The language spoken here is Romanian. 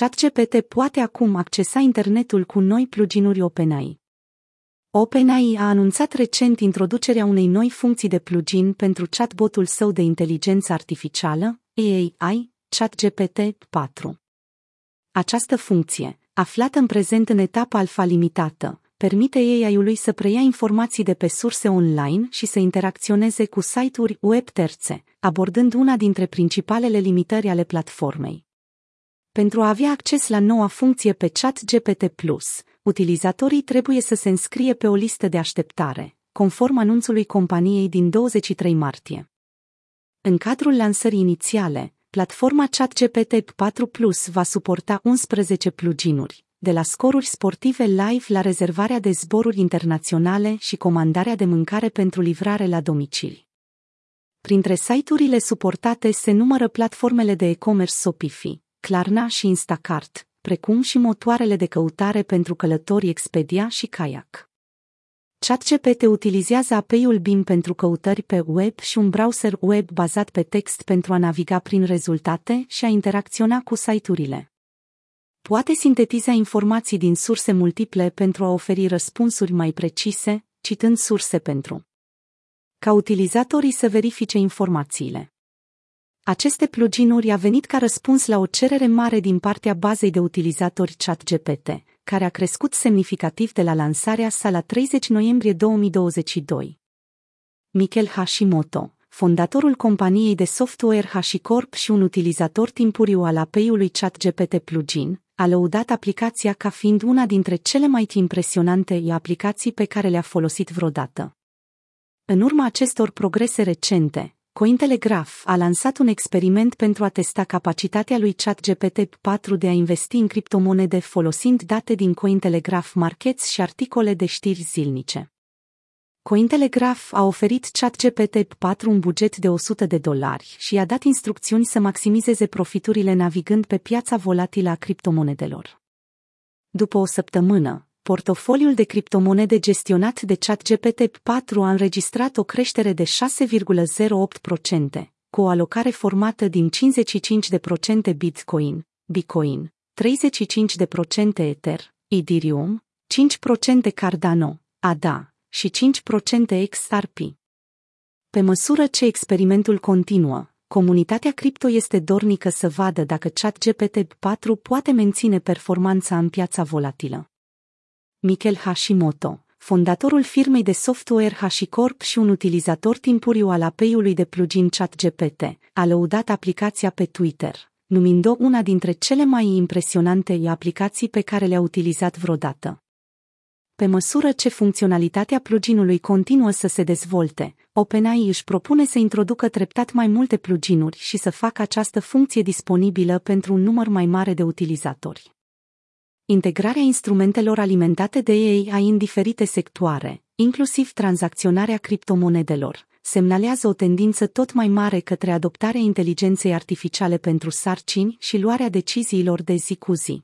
ChatGPT poate acum accesa internetul cu noi pluginuri OpenAI. OpenAI a anunțat recent introducerea unei noi funcții de plugin pentru chatbotul său de inteligență artificială, AI, ChatGPT 4. Această funcție, aflată în prezent în etapa alfa limitată, permite AI-ului să preia informații de pe surse online și să interacționeze cu site-uri web terțe, abordând una dintre principalele limitări ale platformei. Pentru a avea acces la noua funcție pe ChatGPT+, utilizatorii trebuie să se înscrie pe o listă de așteptare, conform anunțului companiei din 23 martie. În cadrul lansării inițiale, platforma ChatGPT 4 Plus va suporta 11 pluginuri, de la scoruri sportive live la rezervarea de zboruri internaționale și comandarea de mâncare pentru livrare la domicilii. Printre site-urile suportate se numără platformele de e-commerce Shopify, Klarna și Instacart, precum și motoarele de căutare pentru călători Expedia și Kayak. ChatGPT utilizează API-ul BIM pentru căutări pe web și un browser web bazat pe text pentru a naviga prin rezultate și a interacționa cu site-urile. Poate sintetiza informații din surse multiple pentru a oferi răspunsuri mai precise, citând surse pentru ca utilizatorii să verifice informațiile. Aceste pluginuri a venit ca răspuns la o cerere mare din partea bazei de utilizatori ChatGPT, care a crescut semnificativ de la lansarea sa la 30 noiembrie 2022. Michael Hashimoto, fondatorul companiei de software HashiCorp și un utilizator timpuriu al API-ului ChatGPT plugin, a lăudat aplicația ca fiind una dintre cele mai impresionante aplicații pe care le-a folosit vreodată. În urma acestor progrese recente, Cointelegraph a lansat un experiment pentru a testa capacitatea lui ChatGPT-4 de a investi în criptomonede folosind date din Cointelegraph Markets și articole de știri zilnice. Cointelegraph a oferit ChatGPT-4 un buget de 100 de dolari și i-a dat instrucțiuni să maximizeze profiturile navigând pe piața volatilă a criptomonedelor. După o săptămână, portofoliul de criptomonede gestionat de ChatGPT-4 a înregistrat o creștere de 6,08%, cu o alocare formată din 55% Bitcoin, Bitcoin, 35% Ether, Ethereum, 5% Cardano, ADA și 5% XRP. Pe măsură ce experimentul continuă, comunitatea cripto este dornică să vadă dacă ChatGPT-4 poate menține performanța în piața volatilă. Michael Hashimoto, fondatorul firmei de software HashiCorp și un utilizator timpuriu al API-ului de plugin ChatGPT, a lăudat aplicația pe Twitter, numind-o una dintre cele mai impresionante aplicații pe care le-a utilizat vreodată. Pe măsură ce funcționalitatea pluginului continuă să se dezvolte, OpenAI își propune să introducă treptat mai multe pluginuri și să facă această funcție disponibilă pentru un număr mai mare de utilizatori integrarea instrumentelor alimentate de AI în diferite sectoare, inclusiv tranzacționarea criptomonedelor, semnalează o tendință tot mai mare către adoptarea inteligenței artificiale pentru sarcini și luarea deciziilor de zi cu zi.